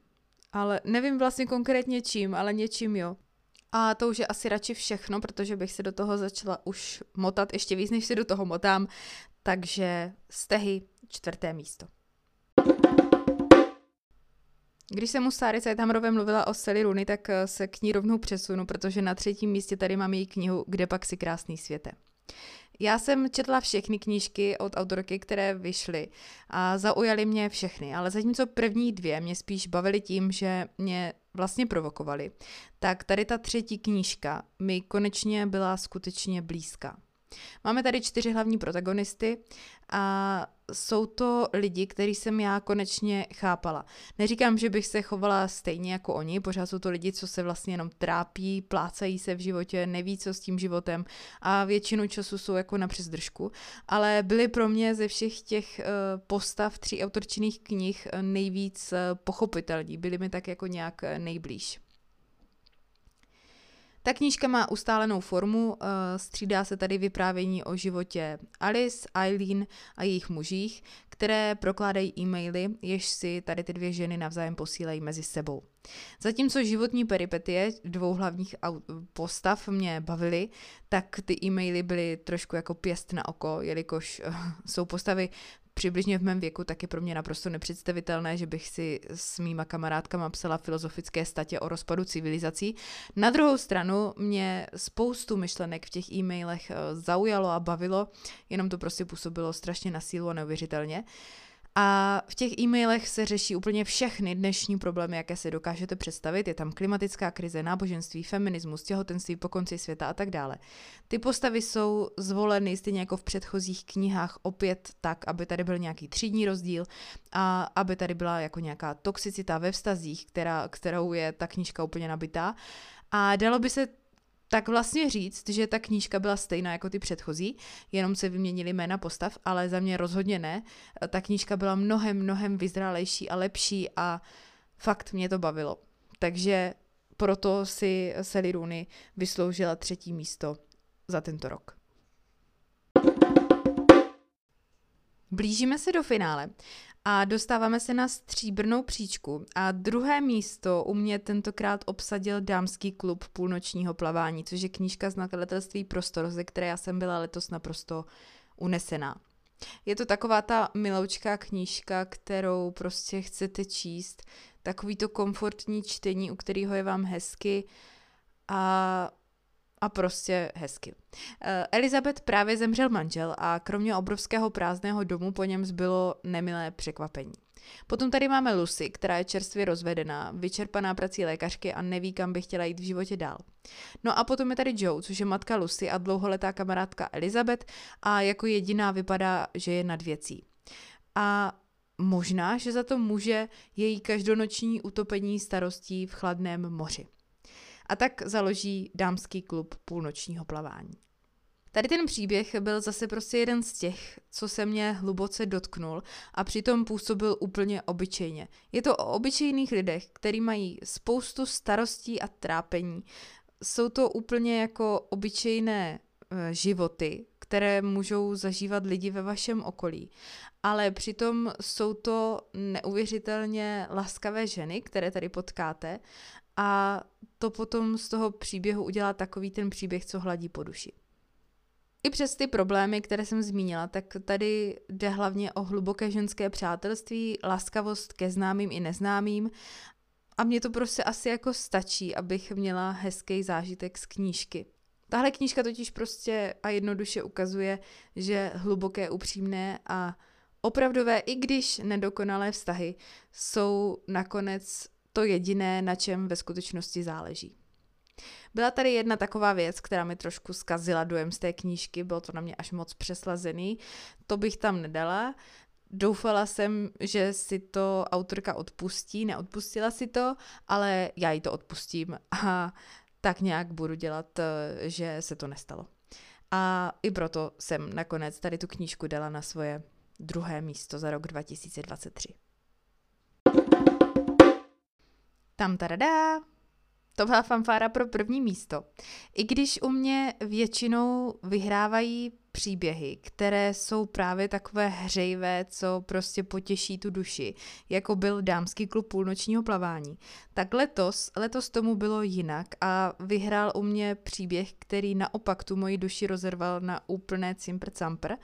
ale nevím vlastně konkrétně čím, ale něčím jo. A to už je asi radši všechno, protože bych se do toho začala už motat ještě víc, než se do toho motám. Takže stehy čtvrté místo. Když jsem u Sáry Cajtamrové mluvila o Sally Rooney, tak eh, se k ní rovnou přesunu, protože na třetím místě tady mám její knihu Kde pak si krásný světe. Já jsem četla všechny knížky od autorky, které vyšly a zaujaly mě všechny, ale zatímco první dvě mě spíš bavily tím, že mě vlastně provokovaly, tak tady ta třetí knížka mi konečně byla skutečně blízká. Máme tady čtyři hlavní protagonisty a jsou to lidi, který jsem já konečně chápala. Neříkám, že bych se chovala stejně jako oni, pořád jsou to lidi, co se vlastně jenom trápí, plácají se v životě, neví, co s tím životem a většinu času jsou jako na přezdržku, ale byly pro mě ze všech těch uh, postav tří autorčinných knih nejvíc uh, pochopitelní, byly mi tak jako nějak nejblíž. Ta knížka má ustálenou formu, eh, střídá se tady vyprávění o životě Alice, Eileen a jejich mužích, které prokládají e-maily, jež si tady ty dvě ženy navzájem posílají mezi sebou. Zatímco životní peripetie dvou hlavních postav mě bavily, tak ty e-maily byly trošku jako pěst na oko, jelikož uh, jsou postavy přibližně v mém věku, tak je pro mě naprosto nepředstavitelné, že bych si s mýma kamarádkama psala filozofické statě o rozpadu civilizací. Na druhou stranu mě spoustu myšlenek v těch e-mailech eh, zaujalo a bavilo, jenom to prostě působilo strašně na sílu a neuvěřitelně. A v těch e-mailech se řeší úplně všechny dnešní problémy, jaké si dokážete představit. Je tam klimatická krize, náboženství, feminismus, těhotenství po konci světa a tak dále. Ty postavy jsou zvoleny stejně jako v předchozích knihách opět tak, aby tady byl nějaký třídní rozdíl a aby tady byla jako nějaká toxicita ve vztazích, která, kterou je ta knížka úplně nabitá. A dalo by se tak vlastně říct, že ta knížka byla stejná jako ty předchozí, jenom se vyměnili jména postav, ale za mě rozhodně ne. Ta knížka byla mnohem, mnohem vyzrálejší a lepší a fakt mě to bavilo. Takže proto si Sally Rooney vysloužila třetí místo za tento rok. Blížíme se do finále a dostáváme se na stříbrnou příčku. A druhé místo u mě tentokrát obsadil dámský klub půlnočního plavání, což je knížka z nakladatelství Prostor, ze které já jsem byla letos naprosto unesená. Je to taková ta miloučká knížka, kterou prostě chcete číst, takový to komfortní čtení, u kterého je vám hezky. A a prostě hezky. Eh, Elizabeth právě zemřel manžel a kromě obrovského prázdného domu po něm zbylo nemilé překvapení. Potom tady máme Lucy, která je čerstvě rozvedená, vyčerpaná prací lékařky a neví, kam by chtěla jít v životě dál. No a potom je tady Joe, což je matka Lucy a dlouholetá kamarádka Elizabeth a jako jediná vypadá, že je nad věcí. A možná, že za to může její každonoční utopení starostí v chladném moři. A tak založí dámský klub půlnočního plavání. Tady ten příběh byl zase prostě jeden z těch, co se mě hluboce dotknul a přitom působil úplně obyčejně. Je to o obyčejných lidech, kteří mají spoustu starostí a trápení. Jsou to úplně jako obyčejné e, životy, které můžou zažívat lidi ve vašem okolí. Ale přitom jsou to neuvěřitelně laskavé ženy, které tady potkáte a to potom z toho příběhu udělá takový ten příběh, co hladí po duši. I přes ty problémy, které jsem zmínila, tak tady jde hlavně o hluboké ženské přátelství, laskavost ke známým i neznámým a mně to prostě asi jako stačí, abych měla hezký zážitek z knížky. Tahle knížka totiž prostě a jednoduše ukazuje, že hluboké, upřímné a opravdové, i když nedokonalé vztahy, jsou nakonec to jediné, na čem ve skutečnosti záleží. Byla tady jedna taková věc, která mi trošku zkazila dojem z té knížky, bylo to na mě až moc přeslazený, to bych tam nedala. Doufala jsem, že si to autorka odpustí, neodpustila si to, ale já jí to odpustím a tak nějak budu dělat, eh, že se to nestalo. A i proto jsem nakonec tady tu knížku dala na svoje druhé místo za rok 2023. Tam tada! To byla fanfára pro první místo. I když u mě většinou vyhrávají příběhy, které jsou právě takové hřejvé, co prostě potěší tu duši, jako byl dámský klub půlnočního plavání, tak letos, letos tomu bylo jinak a vyhrál u mě příběh, který naopak tu moji duši rozerval na úplné cimpr-campr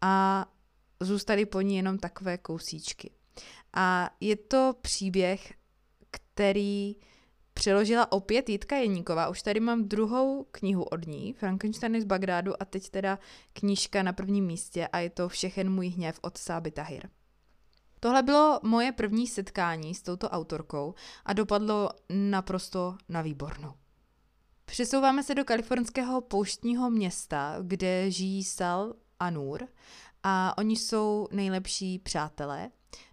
a zůstaly po ní jenom takové kousíčky. A je to příběh, který přeložila opět Jitka Jeníková. Už tady mám druhou knihu od ní, Frankenstein z Bagdádu a teď teda knížka na prvním místě a je to Všechen můj hněv od Sáby Tahir. Tohle bylo moje první setkání s touto autorkou a dopadlo naprosto na výbornou. Přesouváme se do kalifornského pouštního města, kde žijí Sal a Nur a oni jsou nejlepší přátelé,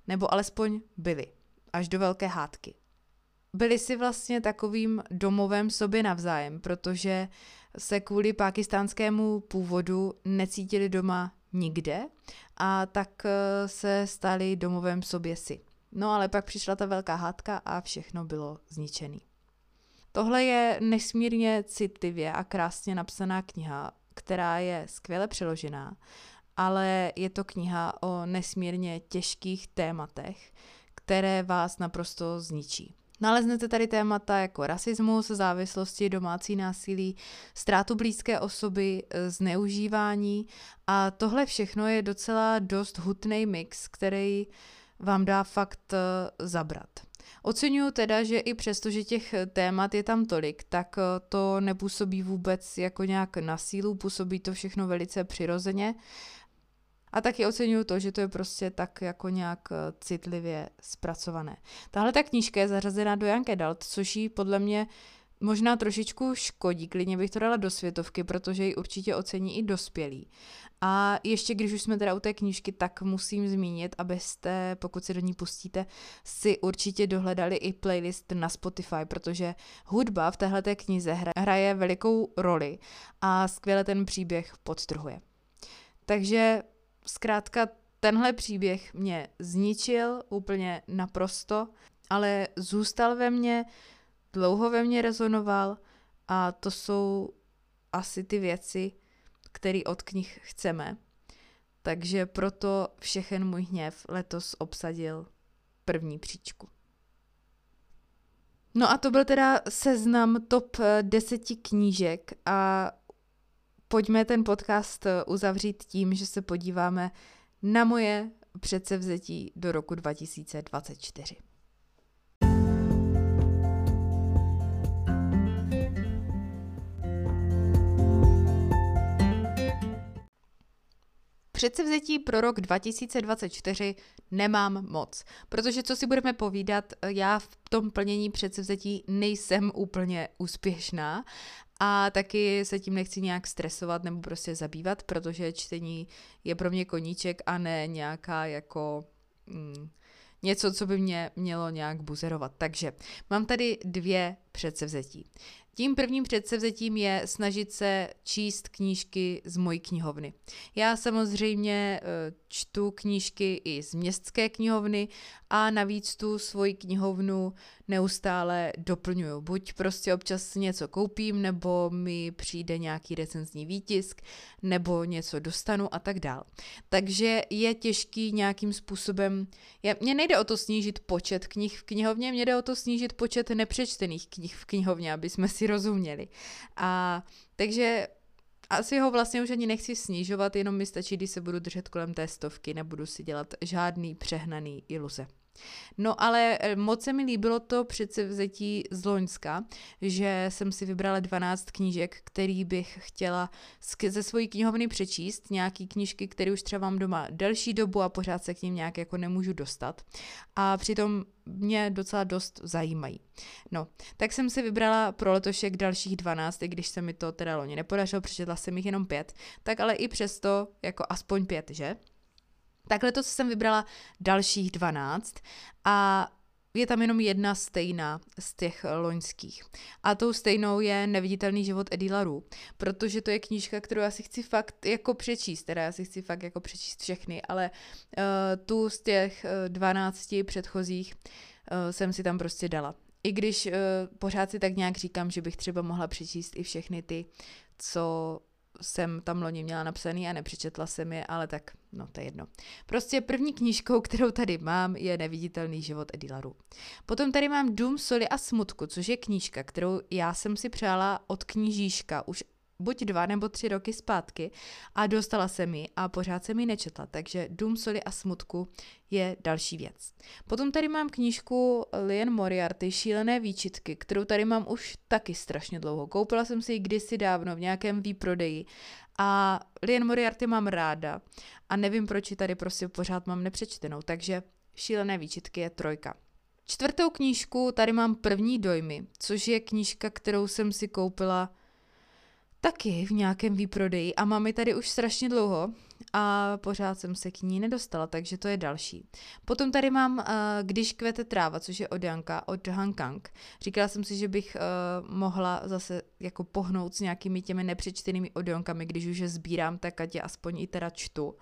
nebo alespoň byli, až do velké hádky byli si vlastně takovým domovem sobě navzájem, protože se kvůli pakistánskému původu necítili doma nikde a tak eh, se stali domovem sobě si. No ale pak přišla ta velká hádka a všechno bylo zničený. Tohle je nesmírně citlivě a krásně napsaná kniha, která je skvěle přeložená, ale je to kniha o nesmírně těžkých tématech, které vás naprosto zničí. Naleznete tady témata jako rasismus, závislosti, domácí násilí, ztrátu blízké osoby, e, zneužívání a tohle všechno je docela dost hutný mix, který vám dá fakt e, zabrat. Oceňuju teda, že i přesto, že těch témat je tam tolik, tak e, to nepůsobí vůbec jako nějak na sílu, působí to všechno velice přirozeně a taky oceňuju to, že to je prostě tak jako nějak eh, citlivě zpracované. Tahle ta knížka je zařazená do Young Adult, což jí podle mě možná trošičku škodí, klidně bych to dala do světovky, protože ji určitě ocení i dospělí. A ještě když už jsme teda u té knížky, tak musím zmínit, abyste, pokud se do ní pustíte, si určitě dohledali i playlist na Spotify, protože hudba v téhle knize hraje velikou roli a skvěle ten příběh podtrhuje. Takže zkrátka tenhle příběh mě zničil úplně naprosto, ale zůstal ve mně, dlouho ve mně rezonoval a to jsou asi ty věci, které od knih chceme. Takže proto všechen můj hněv letos obsadil první příčku. No a to byl teda seznam top deseti knížek a pojďme ten podcast eh, uzavřít tím, že se podíváme na moje předsevzetí do roku 2024. Předsevzetí pro rok 2024 nemám moc, protože co si budeme povídat, já v tom plnění předsevzetí nejsem úplně úspěšná a taky se tím nechci nějak stresovat nebo prostě zabývat, protože čtení je pro mě koníček a ne nějaká jako... Mm, něco, co by mě mělo nějak buzerovat. Takže mám tady dvě předsevzetí. Tím prvním předsevzetím je snažit se číst knížky z mojí knihovny. Já samozřejmě eh, čtu knížky i z městské knihovny a navíc tu svoji knihovnu neustále doplňuju. Buď prostě občas něco koupím, nebo mi přijde nějaký recenzní výtisk, nebo něco dostanu a tak dál. Takže je těžký nějakým způsobem, je, mně nejde o to snížit počet knih v knihovně, mně jde o to snížit počet nepřečtených knih v knihovně, aby jsme si rozuměli. A takže asi ho vlastně už ani nechci snižovat, jenom mi stačí, když se budu držet kolem té stovky, nebudu si dělat žádný přehnaný iluze. No ale eh, moc se mi líbilo to předsevzetí z Loňska, že jsem si vybrala 12 knížek, který bych chtěla ze svojí knihovny přečíst, nějaký knížky, které už třeba mám doma delší dobu a pořád se k ním nějak jako nemůžu dostat. A přitom mě docela dost zajímají. No, tak jsem si vybrala pro letošek dalších 12, i když se mi to teda loni nepodařilo, přečetla jsem jich jenom pět, tak ale i přesto jako aspoň pět, že? Tak letos jsem vybrala dalších 12 a je tam jenom jedna stejná z těch loňských. A tou stejnou je Neviditelný život Edila Ru, protože to je knížka, kterou já si chci fakt jako přečíst, teda já si chci fakt jako přečíst všechny, ale uh, tu z těch uh, 12 předchozích uh, jsem si tam prostě dala. I když uh, pořád si tak nějak říkám, že bych třeba mohla přečíst i všechny ty, co jsem tam loni měla napsaný a nepřečetla jsem je, ale tak, no to je jedno. Prostě první knížkou, kterou tady mám, je Neviditelný život Edilaru. Potom tady mám Dům soli a smutku, což je knížka, kterou já jsem si přála od knížíška už buď dva nebo tři roky zpátky a dostala se mi a pořád se mi nečetla, takže Dům soli a smutku je další věc. Potom tady mám knížku Lien Moriarty Šílené výčitky, kterou tady mám už taky strašně dlouho. Koupila jsem si ji kdysi dávno v nějakém výprodeji a Lien Moriarty mám ráda a nevím, proč ji tady prostě pořád mám nepřečtenou, takže Šílené výčitky je trojka. Čtvrtou knížku tady mám První dojmy, což je knížka, kterou jsem si koupila taky v nějakém výprodeji a mám ji tady už strašně dlouho a pořád jsem se k ní nedostala, takže to je další. Potom tady mám uh, Když kvete tráva, což je od Janka, od Han Kang. Říkala jsem si, že bych uh, mohla zase jako pohnout s nějakými těmi nepřečtenými odionkami, když už je sbírám, tak ať je aspoň i teda čtu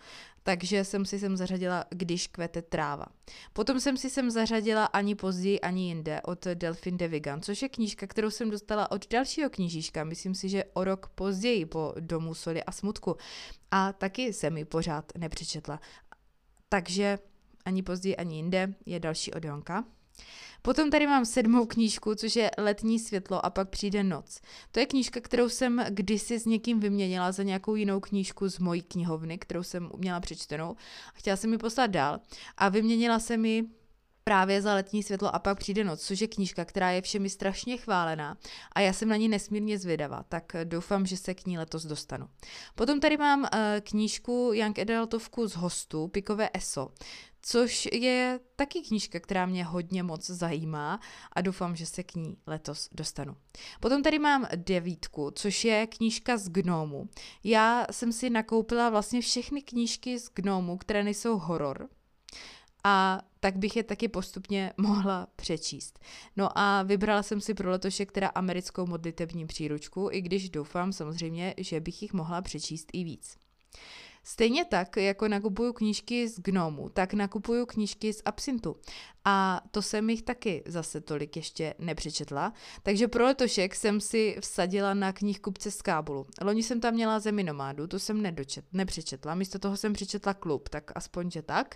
takže jsem si sem zařadila Když kvete tráva. Potom jsem si sem zařadila Ani později, ani jinde od Delphine de Vigan, což je knížka, kterou jsem dostala od dalšího knížiška, myslím si, že o rok později po Domu soli a smutku. A taky jsem mi pořád nepřečetla. Takže ani později, ani jinde je další odionka. Potom tady mám sedmou knížku, což je Letní světlo a pak přijde noc. To je knížka, kterou jsem kdysi s někým vyměnila za nějakou jinou knížku z mojí knihovny, kterou jsem měla přečtenou a chtěla jsem mi poslat dál. A vyměnila se mi právě za letní světlo a pak přijde noc, což je knížka, která je všemi strašně chválená a já jsem na ní nesmírně zvědavá, tak doufám, že se k ní letos dostanu. Potom tady mám uh, knížku Young Adultovku z hostu, Pikové ESO, což je taky knížka, která mě hodně moc zajímá a doufám, že se k ní letos dostanu. Potom tady mám devítku, což je knížka z Gnomu. Já jsem si nakoupila vlastně všechny knížky z Gnomu, které nejsou horor, a tak bych je taky postupně mohla přečíst. No a vybrala jsem si pro letošek teda americkou modlitební příručku, i když doufám samozřejmě, že bych jich mohla přečíst i víc. Stejně tak, jako nakupuju knížky z Gnomu, tak nakupuju knížky z Absintu. A to jsem jich taky zase tolik ještě nepřečetla. Takže pro letošek jsem si vsadila na knihkupce z Kábulu. Loni jsem tam měla Zemi nomádu, to jsem nedočet, nepřečetla. Místo toho jsem přečetla klub, tak aspoň, že tak.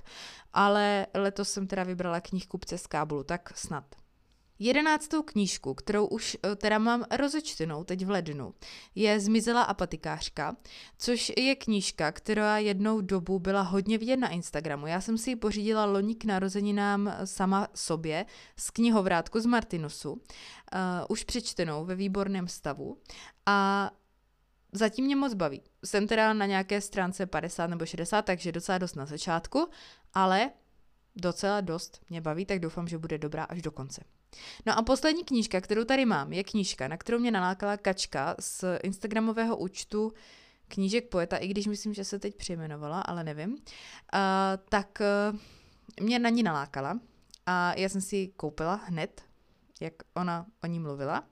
Ale letos jsem teda vybrala knihkupce z Kábulu, tak snad. Jedenáctou knížku, kterou už eh, teda mám rozečtenou teď v lednu, je Zmizela apatikářka, což je knížka, která jednou dobu byla hodně vidět na Instagramu. Já jsem si ji pořídila loni k narozeninám sama sobě z knihovrátku z Martinusu, uh, už přečtenou ve výborném stavu a zatím mě moc baví. Jsem teda na nějaké stránce 50 nebo 60, takže docela dost na začátku, ale docela dost mě baví, tak doufám, že bude dobrá až do konce. No a poslední knížka, kterou tady mám, je knížka, na kterou mě nalákala Kačka z Instagramového účtu knížek poeta, i když myslím, že se teď přejmenovala, ale nevím, uh, tak uh, mě na ní nalákala a já jsem si ji koupila hned, jak ona o ní mluvila.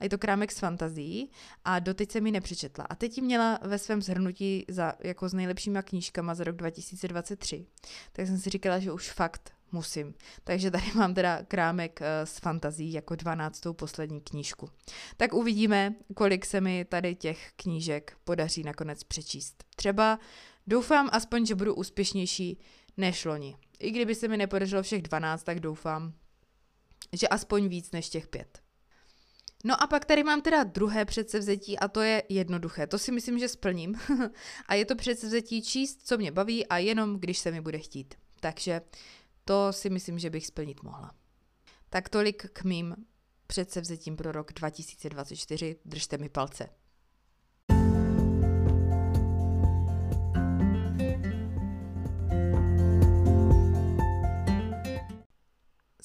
A je to krámek s fantazí a doteď jsem ji nepřečetla. A teď ji měla ve svém zhrnutí za, jako s nejlepšíma knížkama za rok 2023. Tak jsem si říkala, že už fakt musím. Takže tady mám teda krámek eh, s fantazí jako 12. poslední knížku. Tak uvidíme, kolik se mi tady těch knížek podaří nakonec přečíst. Třeba doufám aspoň, že budu úspěšnější než loni. I kdyby se mi nepodařilo všech 12, tak doufám, že aspoň víc než těch pět. No a pak tady mám teda druhé předsevzetí a to je jednoduché. To si myslím, že splním. a je to předsevzetí číst, co mě baví a jenom, když se mi bude chtít. Takže to si myslím, že bych splnit mohla. Tak tolik k mým předsevzetím pro rok 2024. Držte mi palce.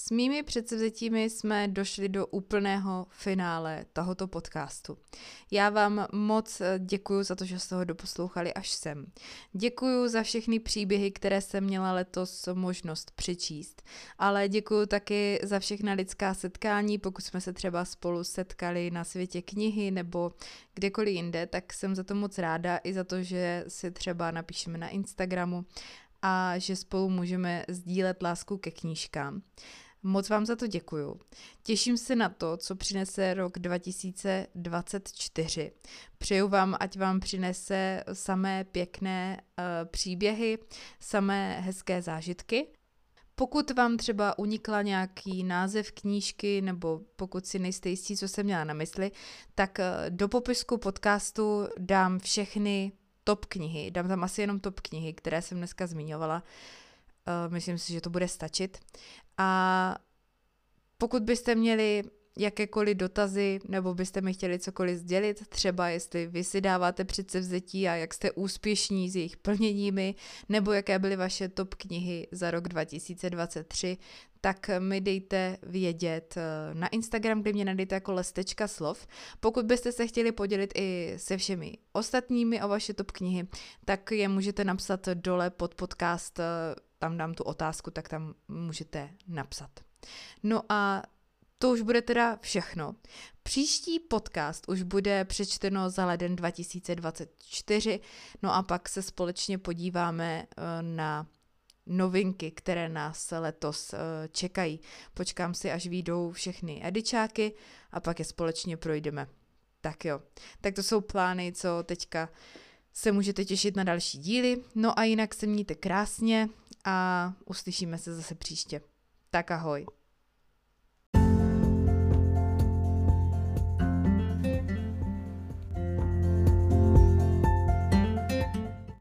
S mými předsevzetími jsme došli do úplného finále tohoto podcastu. Já vám moc děkuji za to, že jste ho doposlouchali až sem. Děkuji za všechny příběhy, které jsem měla letos možnost přečíst, ale děkuji taky za všechna lidská setkání, pokud jsme se třeba spolu setkali na světě knihy nebo kdekoliv jinde, tak jsem za to moc ráda i za to, že si třeba napíšeme na Instagramu a že spolu můžeme sdílet lásku ke knížkám. Moc vám za to děkuju. Těším se na to, co přinese rok 2024. Přeju vám, ať vám přinese samé pěkné uh, příběhy, samé hezké zážitky. Pokud vám třeba unikla nějaký název knížky, nebo pokud si nejste jistí, co jsem měla na mysli, tak uh, do popisku podcastu dám všechny top knihy. Dám tam asi jenom top knihy, které jsem dneska zmiňovala. Myslím si, že to bude stačit. A pokud byste měli jakékoliv dotazy, nebo byste mi chtěli cokoliv sdělit, třeba jestli vy si dáváte předsevzetí a jak jste úspěšní s jejich plněními, nebo jaké byly vaše top knihy za rok 2023, tak mi dejte vědět eh, na Instagram, kde mě najdete jako lestečka slov. Pokud byste se chtěli podělit i se všemi ostatními o vaše top knihy, tak je můžete napsat dole pod podcast, eh, tam dám tu otázku, tak tam můžete napsat. No a to už bude teda všechno. Příští podcast už bude přečteno za leden 2024, no a pak se společně podíváme eh, na novinky, které nás letos eh, čekají. Počkám si, až výjdou všechny edičáky a pak je společně projdeme. Tak jo, tak to jsou plány, co teďka se můžete těšit na další díly. No a jinak se mějte krásně a uslyšíme se zase příště. Tak ahoj.